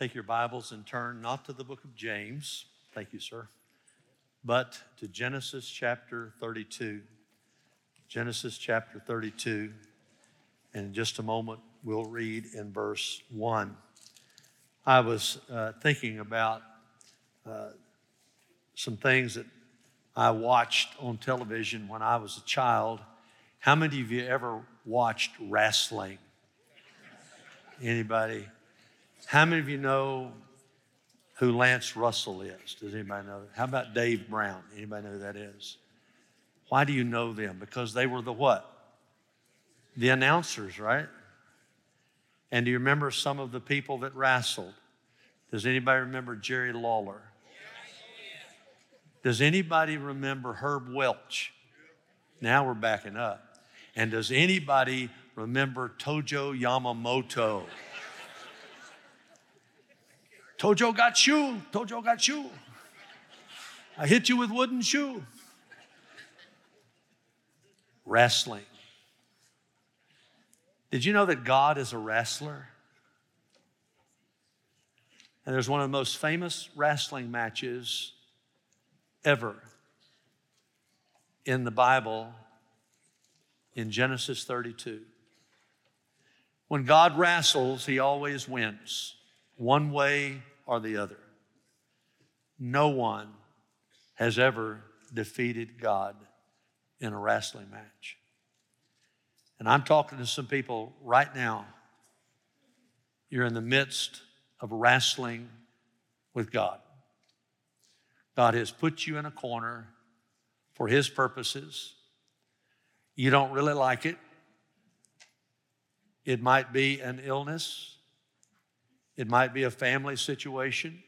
Take your Bibles and turn not to the book of James, thank you, sir, but to Genesis chapter 32. Genesis chapter 32. And in just a moment, we'll read in verse 1. I was uh, thinking about uh, some things that I watched on television when I was a child. How many of you ever watched wrestling? Anybody? How many of you know who Lance Russell is? Does anybody know? How about Dave Brown? Anybody know who that is? Why do you know them? Because they were the what? The announcers, right? And do you remember some of the people that wrestled? Does anybody remember Jerry Lawler? Does anybody remember Herb Welch? Now we're backing up. And does anybody remember Tojo Yamamoto? Tojo got you. Tojo got you. I hit you with wooden shoe. Wrestling. Did you know that God is a wrestler? And there's one of the most famous wrestling matches ever in the Bible in Genesis 32. When God wrestles, he always wins, one way or the other. No one has ever defeated God in a wrestling match. And I'm talking to some people right now. You're in the midst of wrestling with God. God has put you in a corner for His purposes. You don't really like it. It might be an illness, it might be a family situation,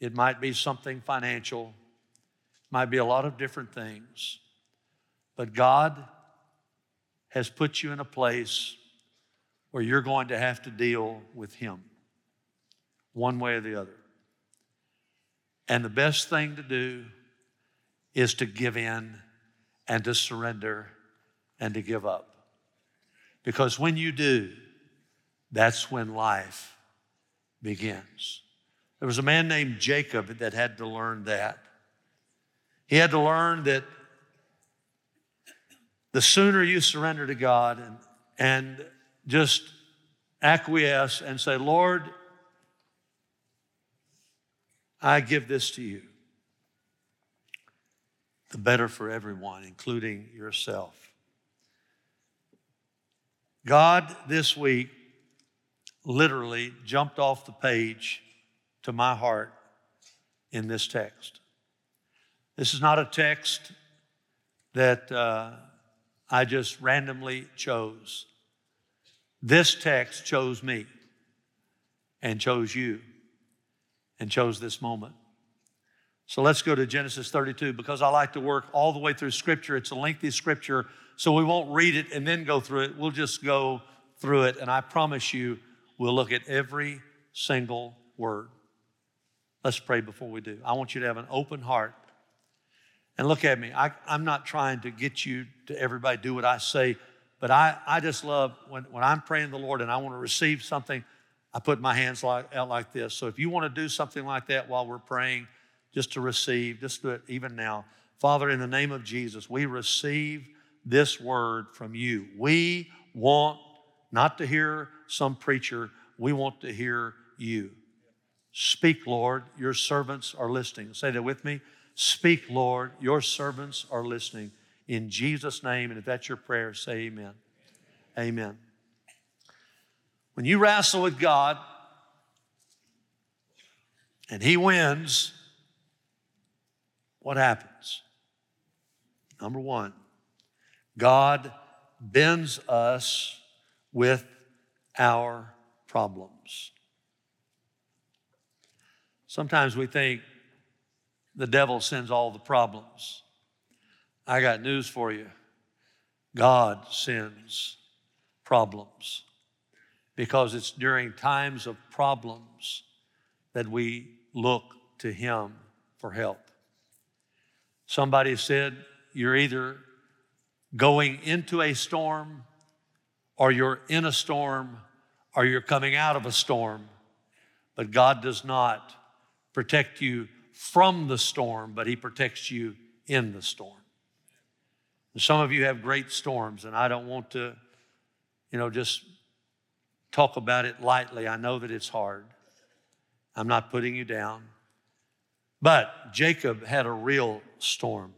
it might be something financial, it might be a lot of different things. But God has put you in a place where you're going to have to deal with Him one way or the other. And the best thing to do is to give in and to surrender and to give up. Because when you do, that's when life begins. There was a man named Jacob that had to learn that. He had to learn that the sooner you surrender to God and, and just acquiesce and say, Lord, I give this to you, the better for everyone, including yourself. God this week literally jumped off the page to my heart in this text. This is not a text that uh, I just randomly chose. This text chose me and chose you and chose this moment. So let's go to Genesis 32 because I like to work all the way through Scripture. It's a lengthy Scripture, so we won't read it and then go through it. We'll just go through it, and I promise you, we'll look at every single word. Let's pray before we do. I want you to have an open heart. And look at me. I, am not trying to get you to everybody do what I say, but I, I just love when, when I'm praying the Lord and I want to receive something, I put my hands like, out like this. So if you want to do something like that while we're praying, just to receive, just do it even now. Father, in the name of Jesus, we receive this word from you. We want not to hear some preacher, we want to hear you. Speak, Lord, your servants are listening. Say that with me. Speak, Lord, your servants are listening. In Jesus' name, and if that's your prayer, say amen. Amen. When you wrestle with God and He wins, what happens? Number one, God bends us with our problems. Sometimes we think the devil sends all the problems. I got news for you God sends problems because it's during times of problems that we look to Him for help. Somebody said, You're either going into a storm, or you're in a storm, or you're coming out of a storm, But God does not protect you from the storm, but He protects you in the storm. And some of you have great storms, and I don't want to, you know, just talk about it lightly. I know that it's hard. I'm not putting you down. But Jacob had a real storm.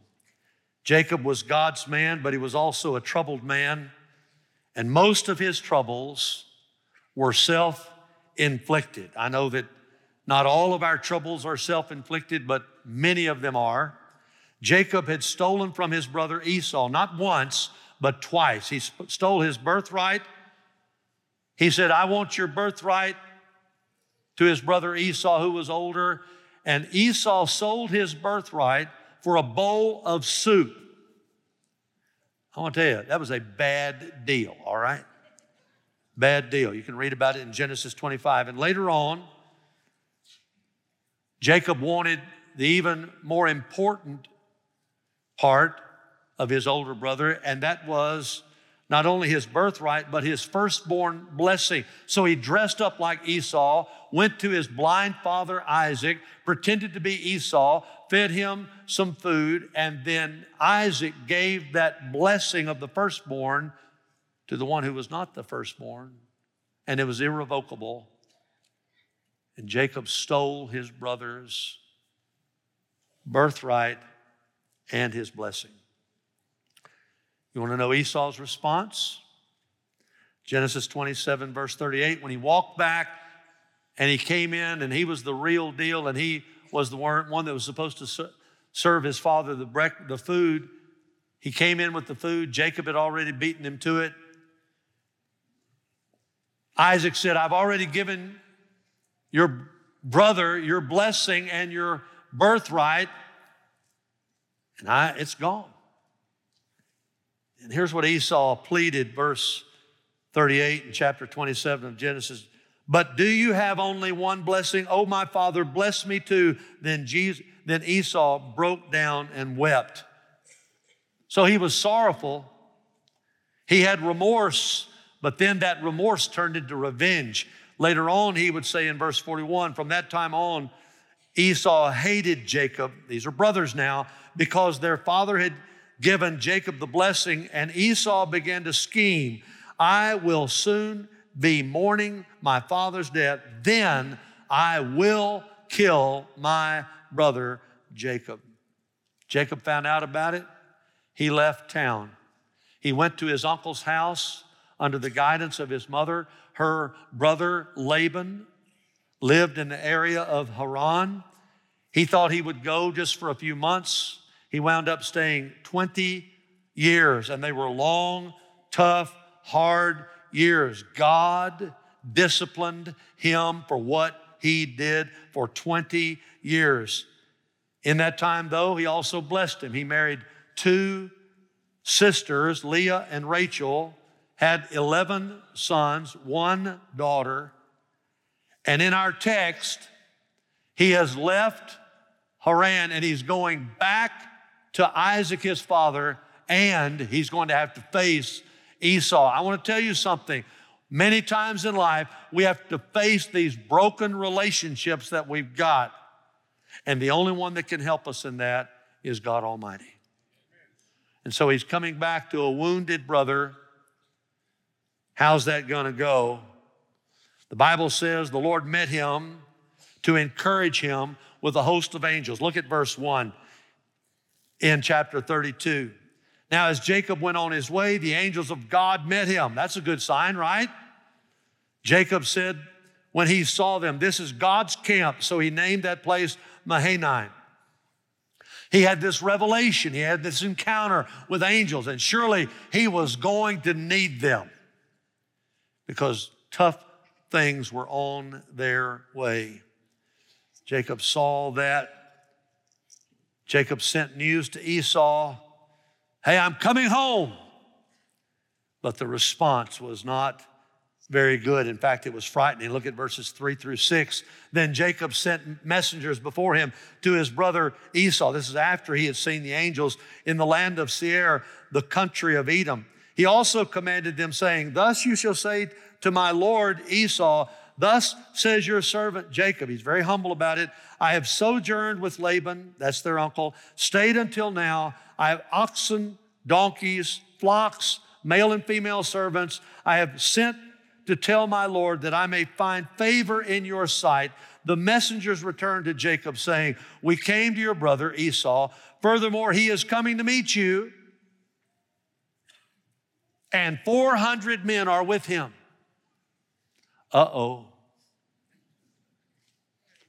Jacob was God's man, but he was also a troubled man. And most of his troubles were self inflicted. I know that not all of our troubles are self inflicted, but many of them are. Jacob had stolen from his brother Esau, not once, but twice. He stole his birthright. He said, I want your birthright to his brother Esau, who was older. And Esau sold his birthright for a bowl of soup. I want to tell you, that was a bad deal, all right? Bad deal. You can read about it in Genesis 25. And later on, Jacob wanted the even more important part of his older brother, and that was not only his birthright, but his firstborn blessing. So he dressed up like Esau, went to his blind father Isaac, pretended to be Esau, fed him some food, and then Isaac gave that blessing of the firstborn to the one who was not the firstborn, and it was irrevocable. And Jacob stole his brother's birthright and his blessing. You want to know Esau's response? Genesis 27, verse 38. When he walked back and he came in and he was the real deal and he was the one that was supposed to serve his father the, brec- the food, he came in with the food. Jacob had already beaten him to it. Isaac said, I've already given your brother your blessing and your birthright, and I, it's gone. And here's what Esau pleaded, verse 38 in chapter 27 of Genesis. But do you have only one blessing? Oh, my father, bless me too. Then, Jesus, then Esau broke down and wept. So he was sorrowful. He had remorse, but then that remorse turned into revenge. Later on, he would say in verse 41 from that time on, Esau hated Jacob. These are brothers now because their father had given Jacob the blessing, and Esau began to scheme I will soon be mourning my father's death, then I will kill my brother Jacob. Jacob found out about it. He left town. He went to his uncle's house under the guidance of his mother. Her brother Laban lived in the area of Haran. He thought he would go just for a few months. He wound up staying 20 years, and they were long, tough, hard years. God disciplined him for what he did for 20 years. In that time, though, he also blessed him. He married two sisters, Leah and Rachel, had 11 sons, one daughter. And in our text, he has left Haran and he's going back to Isaac, his father, and he's going to have to face Esau. I want to tell you something. Many times in life, we have to face these broken relationships that we've got. And the only one that can help us in that is God Almighty. And so he's coming back to a wounded brother. How's that going to go? The Bible says the Lord met him to encourage him with a host of angels. Look at verse 1 in chapter 32. Now, as Jacob went on his way, the angels of God met him. That's a good sign, right? Jacob said, when he saw them, This is God's camp. So he named that place Mahanaim. He had this revelation, he had this encounter with angels, and surely he was going to need them because tough things were on their way. Jacob saw that Jacob sent news to Esau Hey, I'm coming home. But the response was not very good. In fact, it was frightening. Look at verses three through six. Then Jacob sent messengers before him to his brother Esau. This is after he had seen the angels in the land of Seir, the country of Edom. He also commanded them, saying, Thus you shall say to my lord Esau, Thus says your servant Jacob. He's very humble about it. I have sojourned with Laban, that's their uncle, stayed until now. I have oxen, donkeys, flocks, male and female servants. I have sent to tell my Lord that I may find favor in your sight. The messengers returned to Jacob, saying, We came to your brother Esau. Furthermore, he is coming to meet you, and 400 men are with him. Uh oh.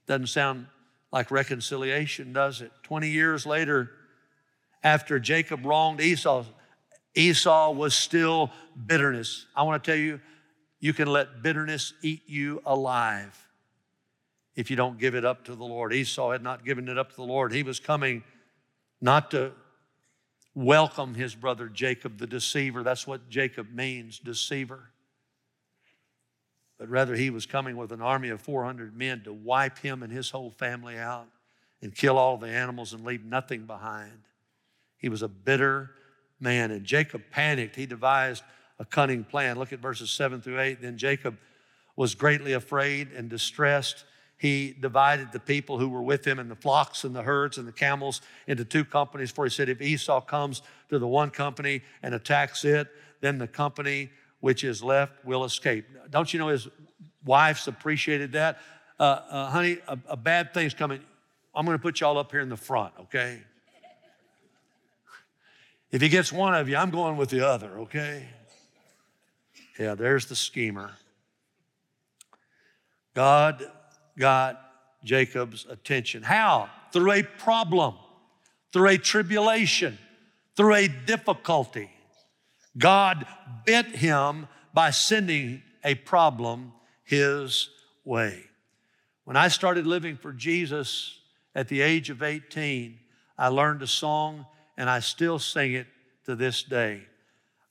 Doesn't sound like reconciliation, does it? 20 years later, after Jacob wronged Esau, Esau was still bitterness. I want to tell you, you can let bitterness eat you alive if you don't give it up to the Lord. Esau had not given it up to the Lord. He was coming not to welcome his brother Jacob, the deceiver. That's what Jacob means, deceiver. But rather, he was coming with an army of 400 men to wipe him and his whole family out and kill all the animals and leave nothing behind. He was a bitter man. And Jacob panicked. He devised a cunning plan. Look at verses 7 through 8. Then Jacob was greatly afraid and distressed. He divided the people who were with him and the flocks and the herds and the camels into two companies. For he said, If Esau comes to the one company and attacks it, then the company which is left will escape. Don't you know his wives appreciated that? Uh, uh, honey, a, a bad thing's coming. I'm going to put y'all up here in the front, okay? If he gets one of you, I'm going with the other, okay? Yeah, there's the schemer. God got Jacob's attention. How? Through a problem, through a tribulation, through a difficulty. God bent him by sending a problem his way. When I started living for Jesus at the age of 18, I learned a song and I still sing it to this day.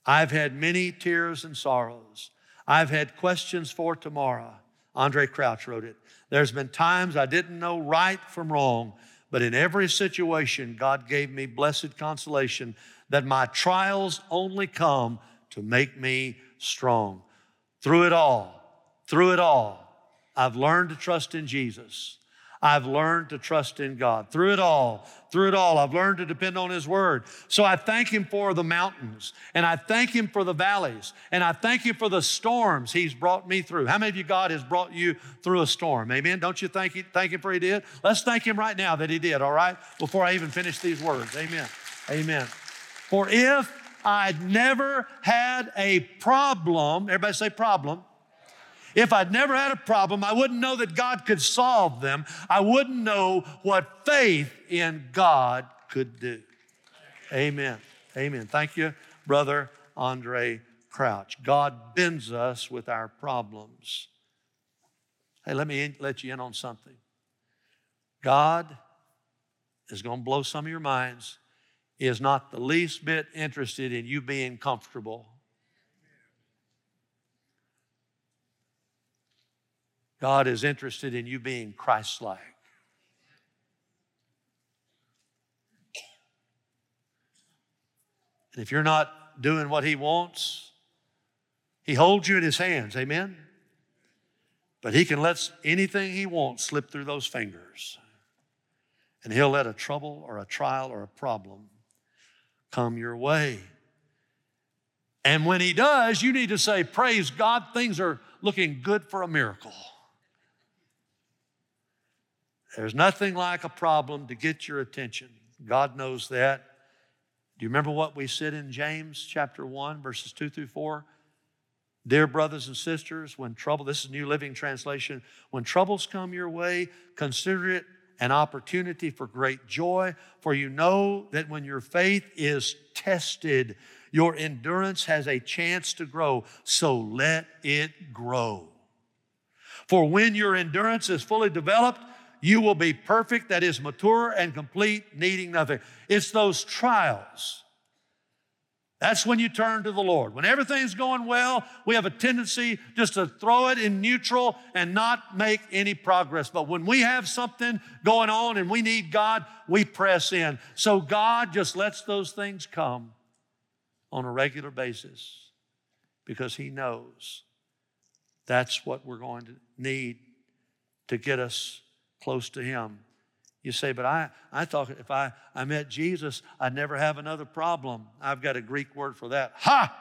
I've had many tears and sorrows. I've had questions for tomorrow. Andraé Crouch wrote it. There's been times I didn't know right from wrong, but in every situation, God gave me blessed consolation that my trials only come to make me strong. Through it all, through it all, I've learned to trust in Jesus. I've learned to trust in God. Through it all, through it all, I've learned to depend on His Word. So I thank Him for the mountains, and I thank Him for the valleys, and I thank Him for the storms He's brought me through. How many of you, God has brought you through a storm? Amen. Don't you thank, he, thank Him for He did? Let's thank Him right now that He did, all right? Before I even finish these words. Amen. Amen. For if I'd never had a problem, everybody say problem if I'd never had a problem, I wouldn't know that God could solve them. I wouldn't know what faith in God could do. Amen. Amen. Thank you, Brother Andraé Crouch. God bends us with our problems. Hey, let me in, let you in on something. God is going to blow some of your minds, is not the least bit interested in you being comfortable. God is interested in you being Christ like. And if you're not doing what He wants, He holds you in His hands. Amen? But He can let anything He wants slip through those fingers. And He'll let a trouble or a trial or a problem come your way. And when He does, you need to say, Praise God, things are looking good for a miracle. There's nothing like a problem to get your attention. God knows that. Do you remember what we said in James chapter 1, verses 2 through 4? Dear brothers and sisters, when trouble, this is New Living Translation, when troubles come your way, consider it an opportunity for great joy, for you know that when your faith is tested, your endurance has a chance to grow. So let it grow. For when your endurance is fully developed, you will be perfect, that is mature and complete, needing nothing. It's those trials. That's when you turn to the Lord. When everything's going well, we have a tendency just to throw it in neutral and not make any progress. But when we have something going on and we need God, we press in. So God just lets those things come on a regular basis because He knows That's what we're going to need to get us close to Him. You say, but I, I thought if I, I met Jesus, I'd never have another problem. I've got a Greek word for that. Ha!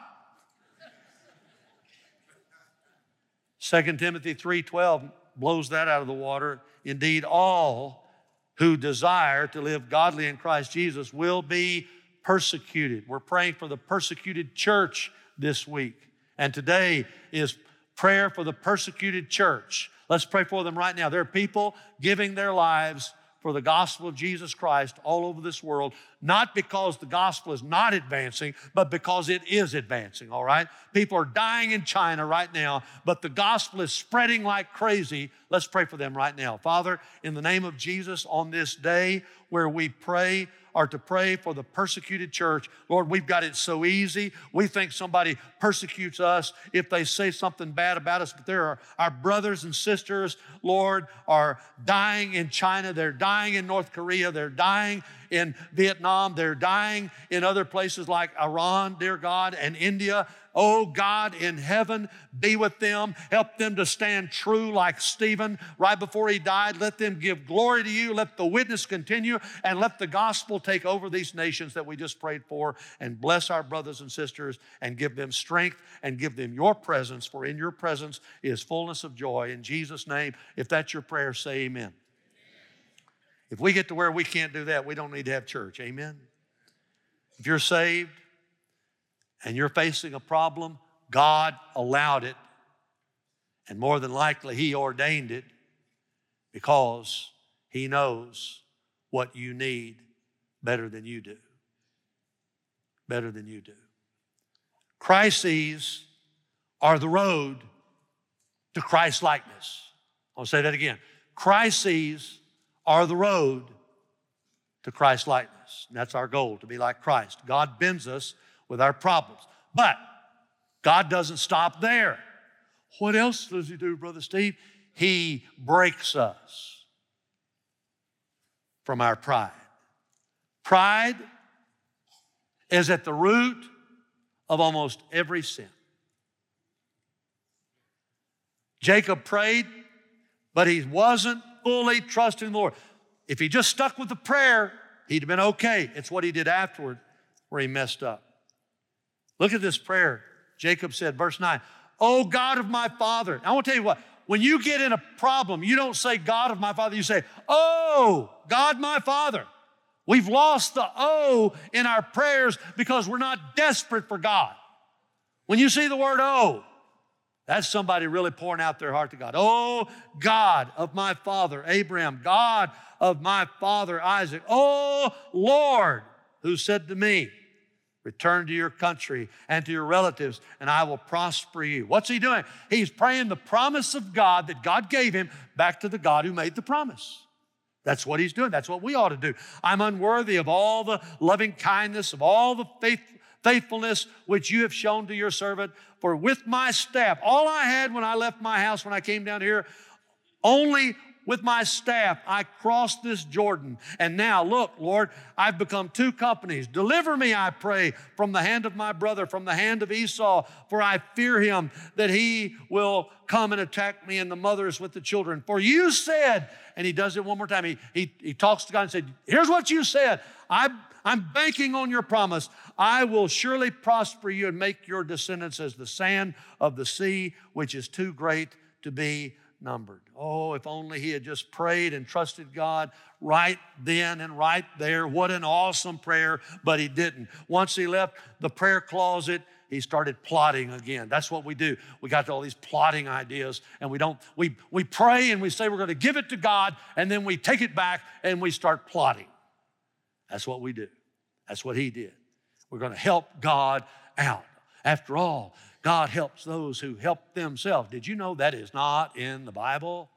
2 Timothy 3:12 blows that out of the water. Indeed, all who desire to live godly in Christ Jesus will be persecuted. We're praying for the persecuted church this week. And today is prayer for the persecuted church. Let's pray for them right now. There are people giving their lives for the gospel of Jesus Christ all over this world, not because the gospel is not advancing, but because it is advancing, all right? People are dying in China right now, but the gospel is spreading like crazy. Let's pray for them right now. Father, in the name of Jesus, on this day where we pray, are to pray for the persecuted church. Lord, we've got it so easy. We think somebody persecutes us if they say something bad about us, but there are our brothers and sisters, Lord, are dying in China, they're dying in North Korea, they're dying in Vietnam, they're dying in other places like Iran, dear God, and India. Oh God in heaven, be with them. Help them to stand true like Stephen right before he died. Let them give glory to you. Let the witness continue and let the gospel take over these nations that we just prayed for and bless our brothers and sisters and give them strength and give them your presence, for in your presence is fullness of joy. In Jesus' name, if that's your prayer, say amen. If we get to where we can't do that, we don't need to have church. Amen. If you're saved, and you're facing a problem, God allowed it. And more than likely, He ordained it because He knows what you need better than you do. Better than you do. Crises are the road to Christ likeness. I'll say that again. Crises are the road to Christ likeness. And that's our goal, to be like Christ. God bends us with our problems. But God doesn't stop there. What else does He do, Brother Steve? He breaks us from our pride. Pride is at the root of almost every sin. Jacob prayed, but he wasn't fully trusting the Lord. If he just stuck with the prayer, he'd have been okay. It's what he did afterward where he messed up. Look at this prayer. Jacob said, verse 9, Oh God of my father. I want to tell you what, when you get in a problem, you don't say God of my father, you say, Oh God my father. We've lost the oh in our prayers because we're not desperate for God. When you see the word oh, that's somebody really pouring out their heart to God. Oh, God of my father Abraham, God of my father Isaac. Oh, Lord, who said to me, Return to your country and to your relatives, and I will prosper you. What's he doing? He's praying the promise of God that God gave him back to the God who made the promise. That's what he's doing. That's what we ought to do. I'm unworthy of all the loving kindness, of all the faith, faithfulness which you have shown to your servant. For with my staff, all I had when I left my house, when I came down here, only with my staff, I crossed this Jordan. And now, look, Lord, I've become two companies. Deliver me, I pray, from the hand of my brother, from the hand of Esau, for I fear him that he will come and attack me and the mothers with the children. For you said, and he does it one more time. He, he, he talks to God and said, Here's what you said. I, I'm banking on your promise. I will surely prosper you and make your descendants as the sand of the sea, which is too great to be numbered. Oh, if only he had just prayed and trusted God right then and right there. What an awesome prayer, but he didn't. Once he left the prayer closet, he started plotting again. That's what we do. We got all these plotting ideas and we don't we we pray and we say we're going to give it to God and then we take it back and we start plotting. That's what we do. That's what he did. We're going to help God out. After all, God helps those who help themselves. Did you know that is not in the Bible?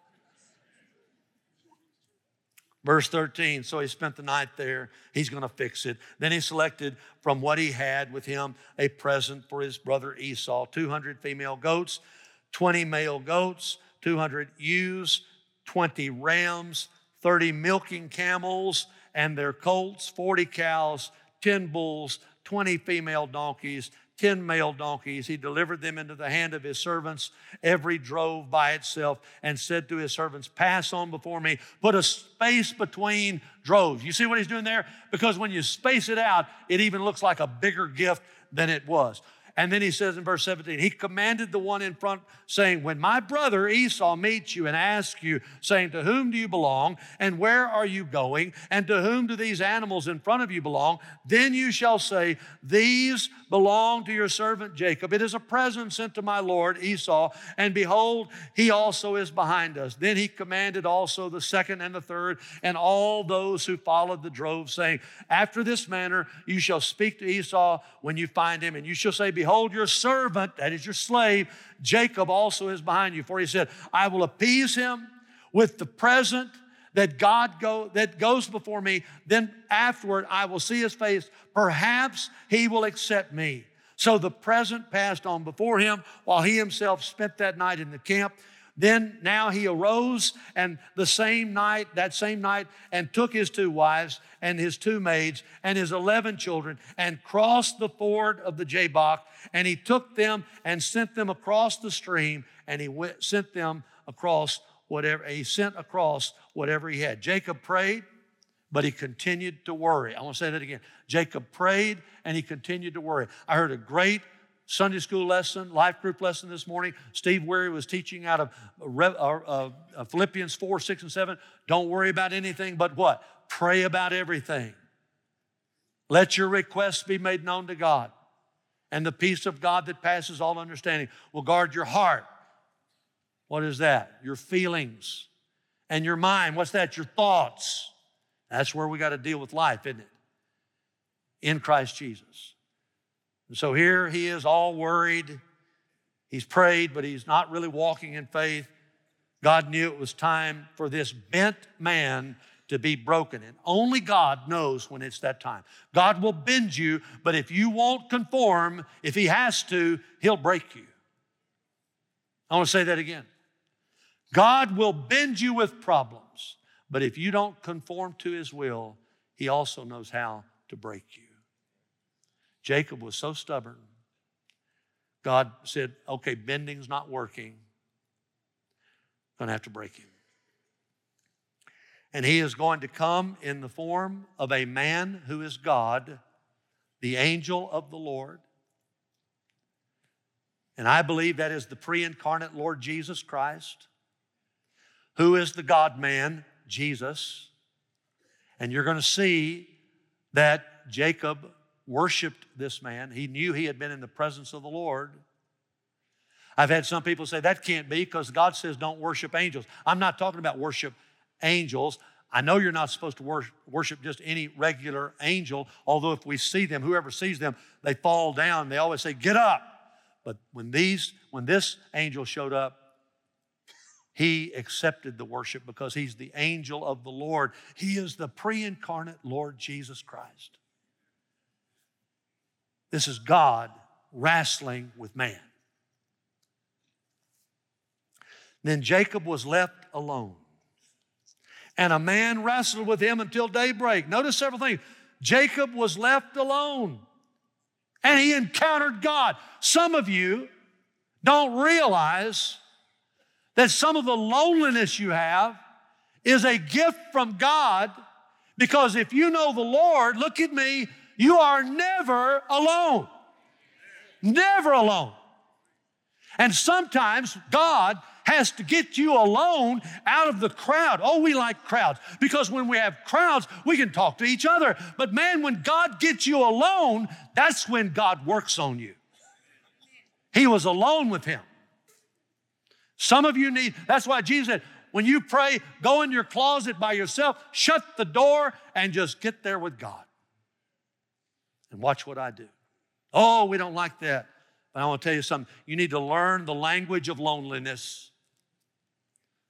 Verse 13, so he spent the night there. He's going to fix it. Then he selected from what he had with him a present for his brother Esau 200 female goats, 20 male goats, 200 ewes, 20 rams, 30 milking camels and their colts, 40 cows, 10 bulls, 20 female donkeys, ten male donkeys. He delivered them into the hand of his servants, every drove by itself, and said to his servants, Pass on before me, put a space between droves. You see what he's doing there? Because when you space it out, it even looks like a bigger gift than it was. And then he says in verse 17, he commanded the one in front, saying, When my brother Esau meets you and asks you, saying, To whom do you belong? And where are you going? And to whom do these animals in front of you belong? Then you shall say, These belong to your servant Jacob. It is a present sent to my Lord Esau. And behold, he also is behind us. Then he commanded also the second and the third, and all those who followed the drove, saying, After this manner you shall speak to Esau when you find him, and you shall say, Behold, your servant, that is your slave, Jacob also is behind you. For he said, I will appease him with the present that God go that goes before me, then afterward I will see his face. Perhaps he will accept me. So the present passed on before him while he himself spent that night in the camp. Then now he arose and the same night, that same night, and took his two wives and his two maids and his 11 children and crossed the ford of the Jabbok. And he took them and sent them across the stream and he went, sent them across whatever, he sent across whatever he had. Jacob prayed, but he continued to worry. I want to say that again. Jacob prayed and he continued to worry. I heard a great Sunday school lesson, life group lesson this morning. Steve Weary was teaching out of uh, uh, uh, Philippians 4, 6, and 7. Don't worry about anything but what? Pray about everything. Let your requests be made known to God. And the peace of God that passes all understanding will guard your heart. What is that? Your feelings. And your mind. What's that? Your thoughts. That's where we got to deal with life, isn't it? In Christ Jesus. And so here he is all worried. He's prayed, but he's not really walking in faith. God knew it was time for this bent man to be broken. And only God knows when it's that time. God will bend you, but if you won't conform, if He has to, He'll break you. I want to say that again. God will bend you with problems, but if you don't conform to His will, He also knows how to break you. Jacob was so stubborn. God said, okay, bending's not working. I'm Gonna have to break him. And he is going to come in the form of a man who is God, the angel of the Lord. And I believe that is the pre incarnate Lord Jesus Christ, who is the God man, Jesus. And you're going to see that Jacob worshiped this man. He knew he had been in the presence of the Lord. I've had some people say that can't be because God says don't worship angels. I'm not talking about worship angels. I know you're not supposed to worship just any regular angel, although if we see them, whoever sees them, they fall down. They always say, Get up. But when these, when this angel showed up, he accepted the worship because he's the angel of the Lord. He is the pre incarnate Lord Jesus Christ. This is God wrestling with man. Then Jacob was left alone. And a man wrestled with him until daybreak. Notice several things. Jacob was left alone and he encountered God. Some of you don't realize that some of the loneliness you have is a gift from God because if you know the Lord, look at me, you are never alone. Never alone. And sometimes God has to get you alone out of the crowd. Oh, we like crowds because when we have crowds, we can talk to each other. But man, when God gets you alone, that's when God works on you. He was alone with him. Some of you need, that's why Jesus said, when you pray, go in your closet by yourself, shut the door, and just get there with God and watch what I do. Oh, we don't like that. But I want to tell you something. You need to learn the language of loneliness.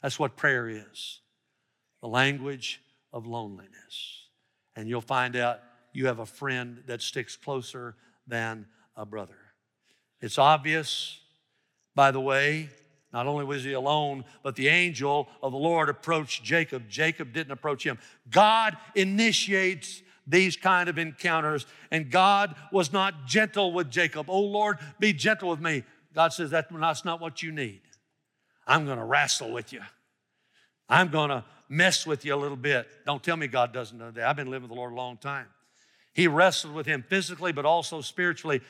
That's what prayer is the language of loneliness. And you'll find out you have a friend that sticks closer than a brother. It's obvious, by the way, not only was he alone, but the angel of the Lord approached Jacob. Jacob didn't approach him. God initiates these kind of encounters. And God was not gentle with Jacob. Oh Lord, be gentle with me. God says that's not what you need. I'm going to wrestle with you. I'm going to mess with you a little bit. Don't tell me God doesn't know that. I've been living with the Lord a long time. He wrestled with him physically, but also spiritually.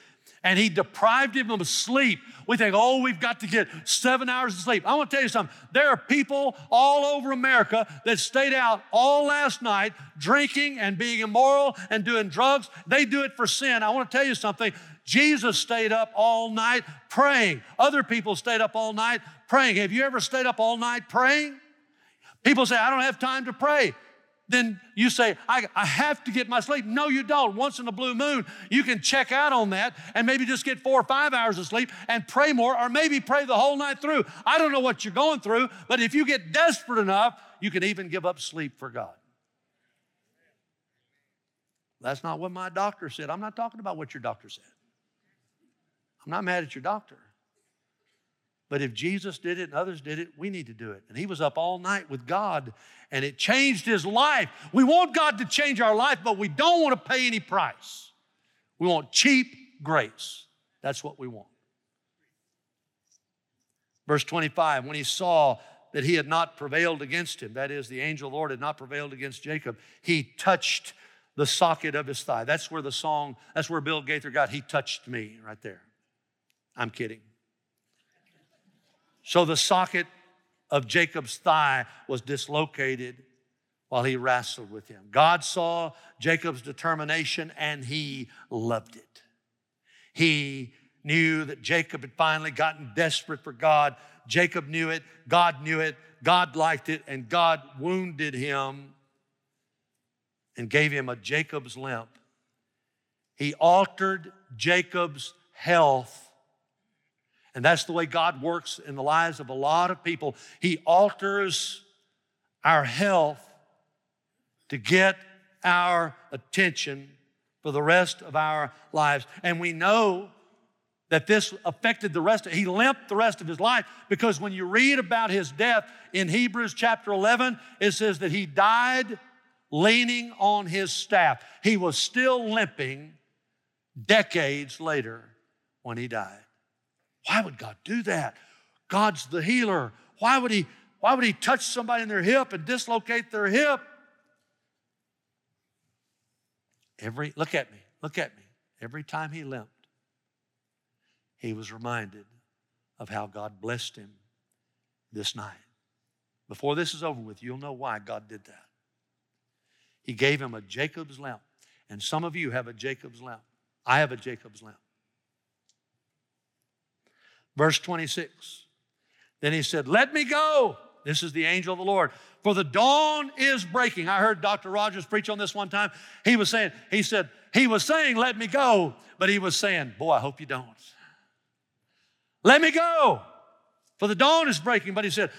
And he deprived him of sleep. We think, oh, we've got to get seven hours of sleep. I want to tell you something. There are people all over America that stayed out all last night drinking and being immoral and doing drugs. They do it for sin. I want to tell you something. Jesus stayed up all night praying. Other people stayed up all night praying. Have you ever stayed up all night praying? People say, I don't have time to pray. Then you say, I, I have to get my sleep. No, you don't. Once in a blue moon, you can check out on that and maybe just get four or five hours of sleep and pray more, or maybe pray the whole night through. I don't know what you're going through, but if you get desperate enough, you can even give up sleep for God. That's not what my doctor said. I'm not talking about what your doctor said. I'm not mad at your doctor. But if Jesus did it and others did it, we need to do it. And he was up all night with God and it changed his life. We want God to change our life, but we don't want to pay any price. We want cheap grace. That's what we want. Verse 25, when he saw that he had not prevailed against him, that is, the angel Lord had not prevailed against Jacob, he touched the socket of his thigh. That's where the song, that's where Bill Gaither got, He Touched Me, right there. I'm kidding. So the socket of Jacob's thigh was dislocated while he wrestled with him. God saw Jacob's determination and he loved it. He knew that Jacob had finally gotten desperate for God. Jacob knew it, God knew it, God liked it, and God wounded him and gave him a Jacob's limp. He altered Jacob's health and that's the way God works in the lives of a lot of people. He alters our health to get our attention for the rest of our lives. And we know that this affected the rest of he limped the rest of his life because when you read about his death in Hebrews chapter 11 it says that he died leaning on his staff. He was still limping decades later when he died. Why would God do that? God's the healer. Why would he, why would he touch somebody in their hip and dislocate their hip? Every look at me, look at me. Every time he limped, he was reminded of how God blessed him this night. Before this is over with, you'll know why God did that. He gave him a Jacob's lamp. And some of you have a Jacob's lamp. I have a Jacob's lamp. Verse 26. Then he said, Let me go. This is the angel of the Lord. For the dawn is breaking. I heard Dr. Rogers preach on this one time. He was saying, he said, he was saying, let me go, but he was saying, boy, I hope you don't. Let me go. For the dawn is breaking. But he said,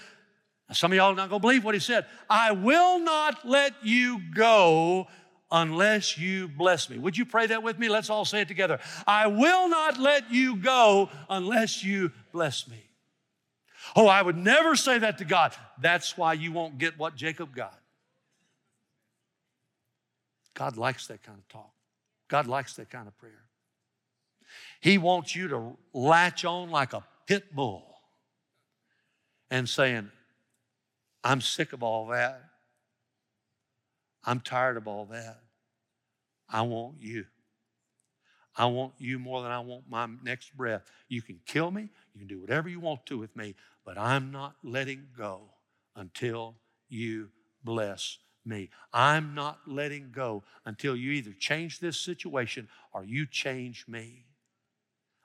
some of y'all are not going to believe what he said. I will not let you go unless you bless me. Would you pray that with me? Let's all say it together. I will not let you go unless you bless me. Oh, I would never say that to God. That's why you won't get what Jacob got. God likes that kind of talk. God likes that kind of prayer. He wants you to latch on like a pit bull and saying, I'm sick of all that. I'm tired of all that. I want you. I want you more than I want my next breath. You can kill me, you can do whatever you want to with me, but I'm not letting go until you bless me. I'm not letting go until you either change this situation or you change me.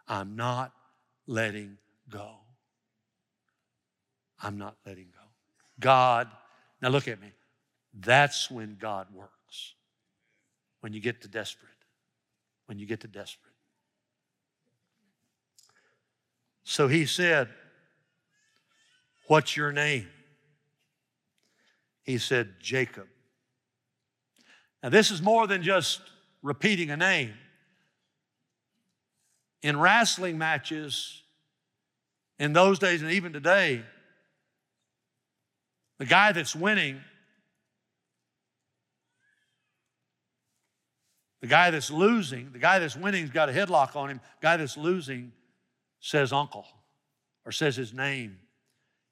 I'm not letting go. I'm not letting go. God, now look at me. That's when God works. When you get to desperate. When you get to desperate. So he said, What's your name? He said, Jacob. Now, this is more than just repeating a name. In wrestling matches, in those days and even today, the guy that's winning The guy that's losing, the guy that's winning's got a headlock on him. The guy that's losing says uncle or says his name.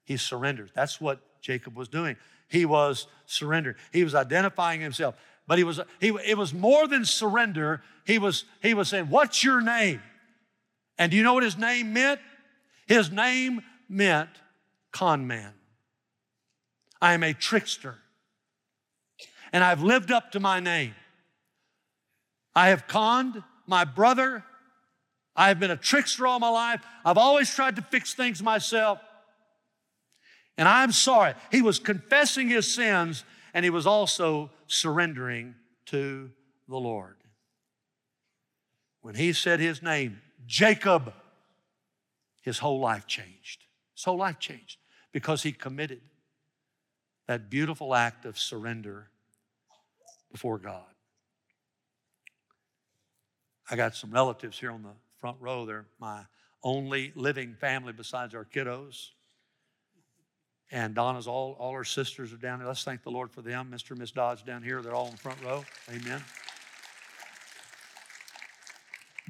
He surrenders. That's what Jacob was doing. He was surrendered. He was identifying himself. But he was he it was more than surrender. He was he was saying, "What's your name?" And do you know what his name meant? His name meant con man. I am a trickster. And I've lived up to my name. I have conned my brother. I have been a trickster all my life. I've always tried to fix things myself. And I'm sorry. He was confessing his sins and he was also surrendering to the Lord. When he said his name, Jacob, his whole life changed. His whole life changed because he committed that beautiful act of surrender before God. I got some relatives here on the front row. They're my only living family besides our kiddos. And Donna's all, all her sisters are down there. Let's thank the Lord for them. Mr. and Miss Dodge down here, they're all in the front row. Amen.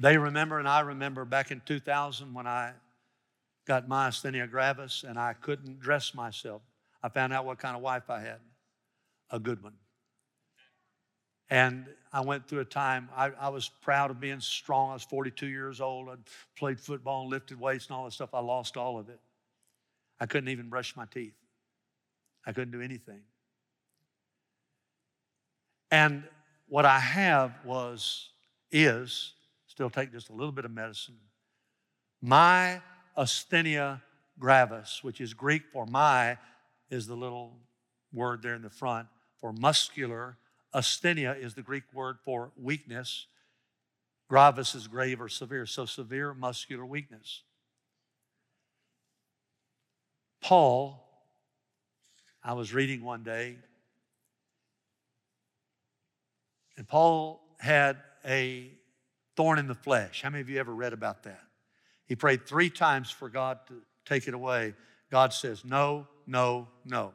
They remember, and I remember back in 2000 when I got myasthenia gravis and I couldn't dress myself. I found out what kind of wife I had a good one. And I went through a time, I, I, was proud of being strong. I was 42 years old. I'd played football and lifted weights and all that stuff. I lost all of it. I couldn't even brush my teeth, I couldn't do anything. And what I have was, is, still take just a little bit of medicine. My asthenia gravis, which is Greek for my, is the little word there in the front for muscular. Asthenia is the Greek word for weakness. Gravis is grave or severe, so severe muscular weakness. Paul, I was reading one day, and Paul had a thorn in the flesh. How many of you ever read about that? He prayed three times for God to take it away. God says, No, no, no.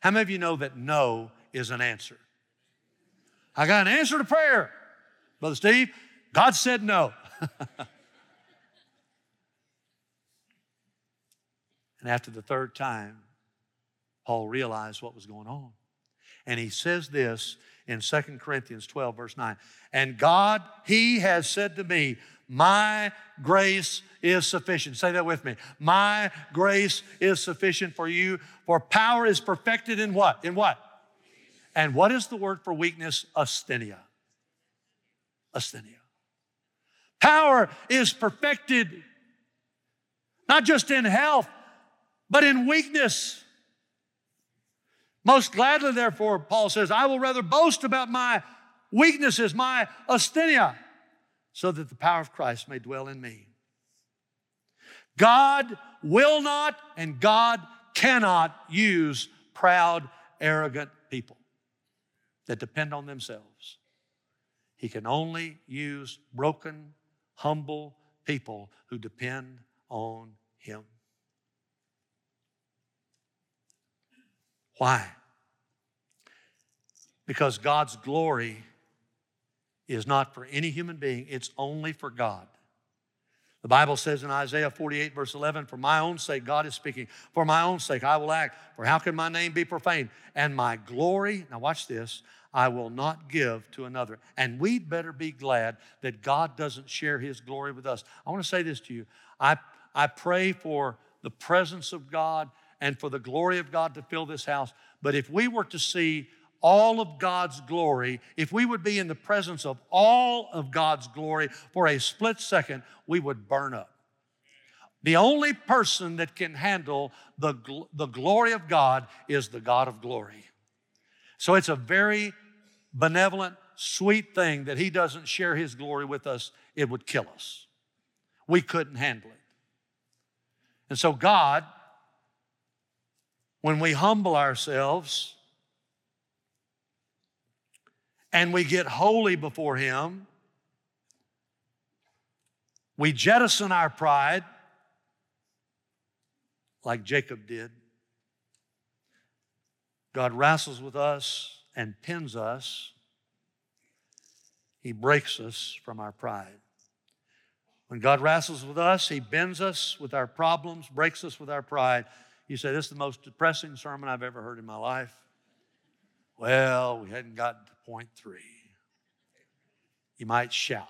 How many of you know that no is an answer? I got an answer to prayer. Brother Steve, God said no. and after the third time, Paul realized what was going on. And he says this in 2 Corinthians 12, verse 9. And God, He has said to me, My grace is sufficient. Say that with me. My grace is sufficient for you, for power is perfected in what? In what? And what is the word for weakness? Asthenia. Asthenia. Power is perfected not just in health, but in weakness. Most gladly, therefore, Paul says, I will rather boast about my weaknesses, my asthenia, so that the power of Christ may dwell in me. God will not and God cannot use proud, arrogant people that depend on themselves. He can only use broken, humble people who depend on Him. Why? Because God's glory is not for any human being, it's only for God. The Bible says in Isaiah 48, verse 11, For my own sake, God is speaking, for my own sake I will act. For how can my name be profaned? And my glory, now watch this, I will not give to another. And we'd better be glad that God doesn't share his glory with us. I want to say this to you. I, I pray for the presence of God and for the glory of God to fill this house. But if we were to see all of God's glory, if we would be in the presence of all of God's glory for a split second, we would burn up. The only person that can handle the, the glory of God is the God of glory. So it's a very benevolent, sweet thing that He doesn't share His glory with us. It would kill us. We couldn't handle it. And so, God when we humble ourselves and we get holy before Him. We jettison our pride like Jacob did. God wrestles with us and pins us. He breaks us from our pride. When God wrestles with us, He bends us with our problems, breaks us with our pride. You say, This is the most depressing sermon I've ever heard in my life. Well, we hadn't gotten three. You might shout.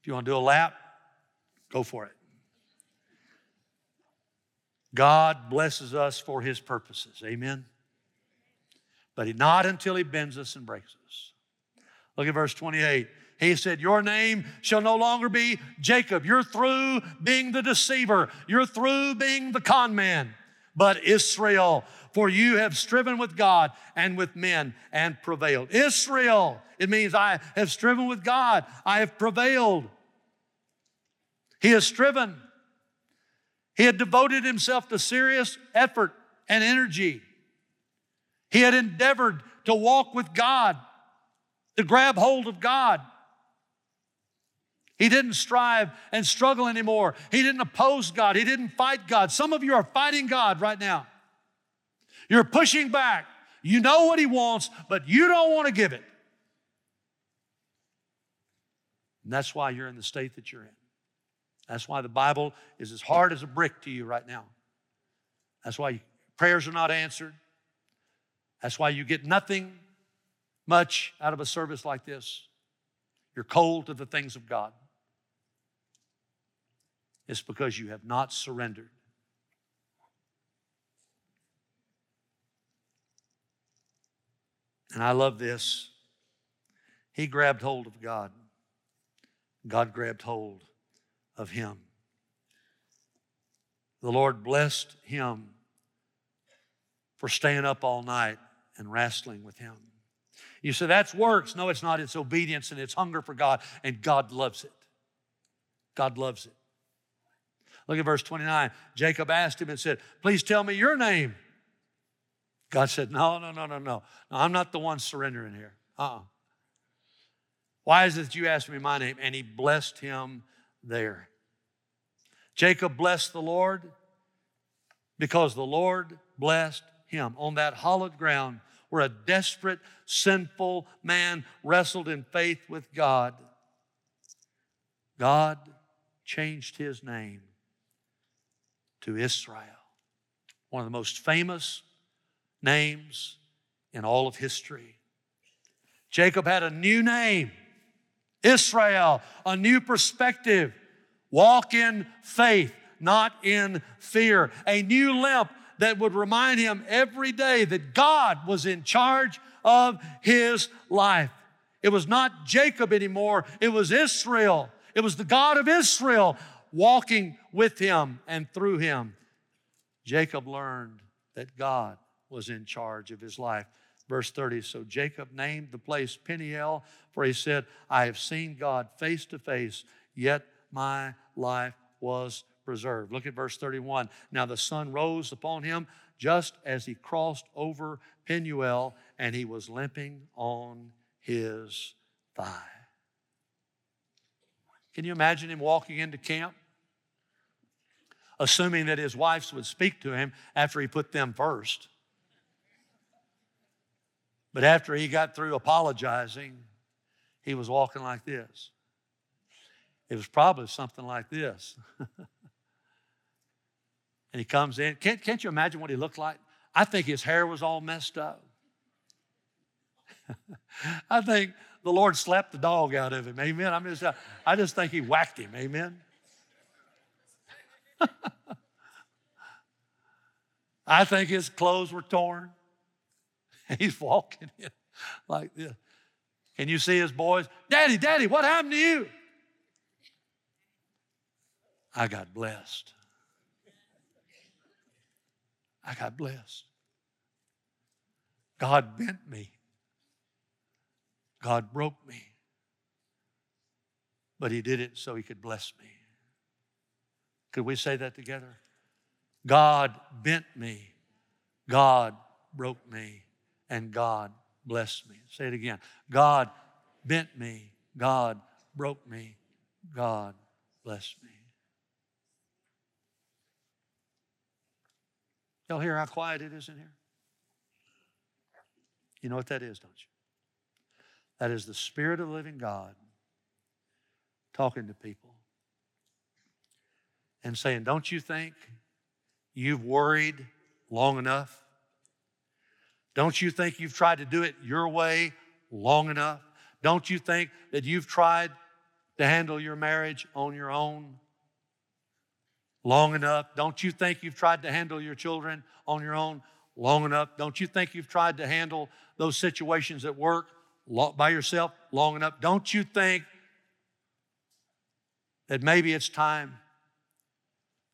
If you want to do a lap, go for it. God blesses us for his purposes. Amen. But not until he bends us and breaks us. Look at verse 28. He said, Your name shall no longer be Jacob. You're through being the deceiver. You're through being the con man but Israel. For you have striven with God and with men and prevailed. Israel, it means I have striven with God, I have prevailed. He has striven. He had devoted himself to serious effort and energy. He had endeavored to walk with God, to grab hold of God. He didn't strive and struggle anymore. He didn't oppose God. He didn't fight God. Some of you are fighting God right now. You're pushing back. You know what He wants, but you don't want to give it. And that's why you're in the state that you're in. That's why the Bible is as hard as a brick to you right now. That's why prayers are not answered. That's why you get nothing much out of a service like this. You're cold to the things of God. It's because you have not surrendered. And I love this. He grabbed hold of God. God grabbed hold of him. The Lord blessed him for staying up all night and wrestling with him. You say that's works. No, it's not. It's obedience and it's hunger for God, and God loves it. God loves it. Look at verse 29. Jacob asked him and said, Please tell me your name. God said, No, no, no, no, no. no I'm not the one surrendering here. Uh uh-uh. Why is it that you asked me my name? And he blessed him there. Jacob blessed the Lord because the Lord blessed him. On that hollowed ground where a desperate, sinful man wrestled in faith with God, God changed his name to Israel, one of the most famous names in all of history. Jacob had a new name, Israel, a new perspective. Walk in faith, not in fear. A new limp that would remind him every day that God was in charge of his life. It was not Jacob anymore, it was Israel. It was the God of Israel walking with him and through him. Jacob learned that God was in charge of his life. Verse 30 So Jacob named the place Peniel, for he said, I have seen God face to face, yet my life was preserved. Look at verse 31. Now the sun rose upon him just as he crossed over Penuel, and he was limping on his thigh. Can you imagine him walking into camp? Assuming that his wives would speak to him after he put them first. But after he got through apologizing, he was walking like this. It was probably something like this. and he comes in. Can't, can't you imagine what he looked like? I think his hair was all messed up. I think the Lord slapped the dog out of him. Amen. I, mean, uh, I just think he whacked him. Amen. I think his clothes were torn. He's walking in like this. Can you see his boys? Daddy, Daddy, what happened to you? I got blessed. I got blessed. God bent me. God broke me. But He did it so He could bless me. Could we say that together? God bent me. God broke me. And God blessed me. Say it again. God bent me. God broke me. God blessed me. Y'all hear how quiet it is in here? You know what that is, don't you? That is the Spirit of the living God talking to people and saying, Don't you think you've worried long enough? Don't you think you've tried to do it your way long enough? Don't you think that you've tried to handle your marriage on your own long enough? Don't you think you've tried to handle your children on your own long enough? Don't you think you've tried to handle those situations at work by yourself long enough? Don't you think that maybe it's time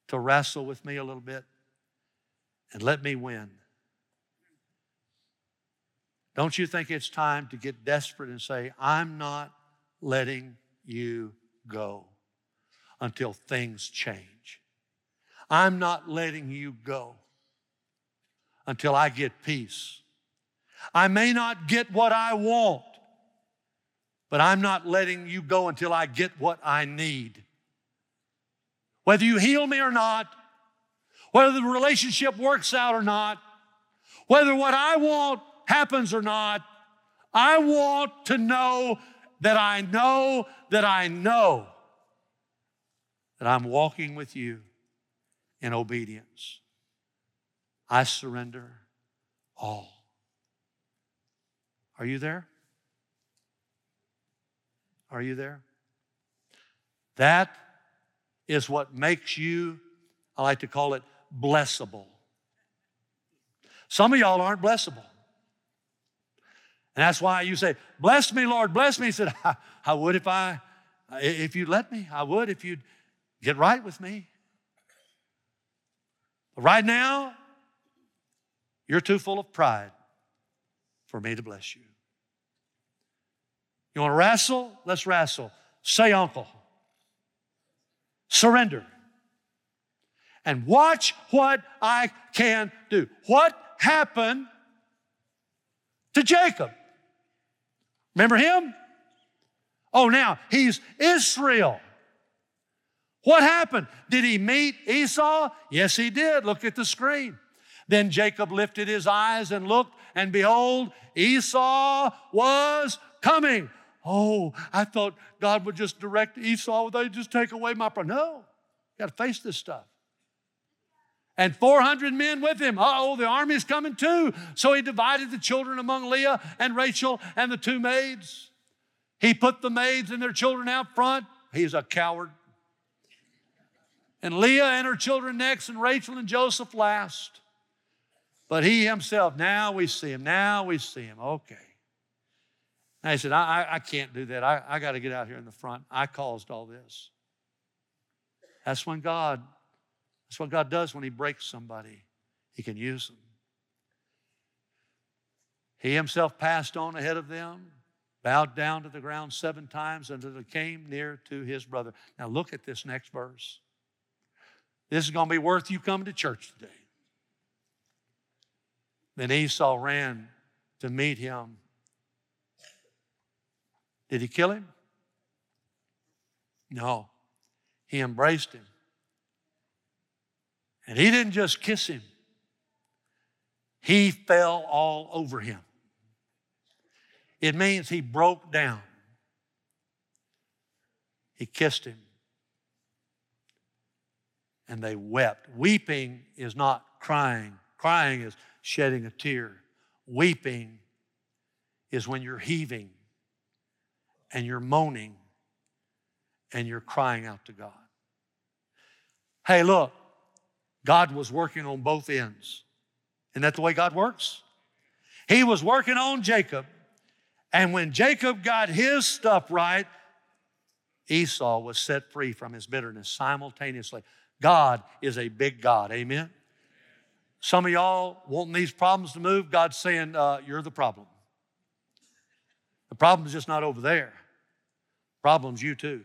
to wrestle with me a little bit and let me win? Don't you think it's time to get desperate and say, I'm not letting you go until things change? I'm not letting you go until I get peace. I may not get what I want, but I'm not letting you go until I get what I need. Whether you heal me or not, whether the relationship works out or not, whether what I want happens or not, I want to know that I know that I know that I'm walking with you in obedience. I surrender all. Are you there? Are you there? That is what makes you, I like to call it, blessable. Some of y'all aren't blessable. And that's why you say, Bless me, Lord, bless me. He said, I, I would if I, if you'd let me. I would if you'd get right with me. But right now, you're too full of pride for me to bless you. You want to wrestle? Let's wrestle. Say, Uncle. Surrender. And watch what I can do. What happened to Jacob? Remember him? Oh, now he's Israel. What happened? Did he meet Esau? Yes, he did. Look at the screen. Then Jacob lifted his eyes and looked, and behold, Esau was coming. Oh, I thought God would just direct Esau, they just take away my problem? No, you got to face this stuff. And 400 men with him. oh, the army's coming too. So he divided the children among Leah and Rachel and the two maids. He put the maids and their children out front. He's a coward. And Leah and her children next, and Rachel and Joseph last. But he himself, now we see him, now we see him. Okay. And he said, I, I, I can't do that. I, I got to get out here in the front. I caused all this. That's when God that's what God does when He breaks somebody, He can use them. He Himself passed on ahead of them, bowed down to the ground seven times until He came near to His brother. Now, look at this next verse. This is going to be worth you coming to church today. Then Esau ran to meet him. Did he kill him? No. He embraced him. And he didn't just kiss him, he fell all over him. It means he broke down. He kissed him. And they wept. Weeping is not crying, crying is shedding a tear. Weeping is when you're heaving and you're moaning and you're crying out to God. Hey, look, God was working on both ends. Isn't that the way God works? He was working on Jacob. And when Jacob got his stuff right, Esau was set free from his bitterness simultaneously. God is a big God. Amen. Some of y'all wanting these problems to move, God's saying, uh, You're the problem. The problem's just not over there. Problem's you too.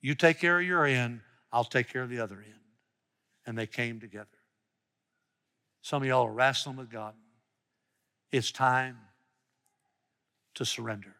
You take care of your end, I'll take care of the other end and they came together. Some of y'all are wrestling with God. It's time to surrender.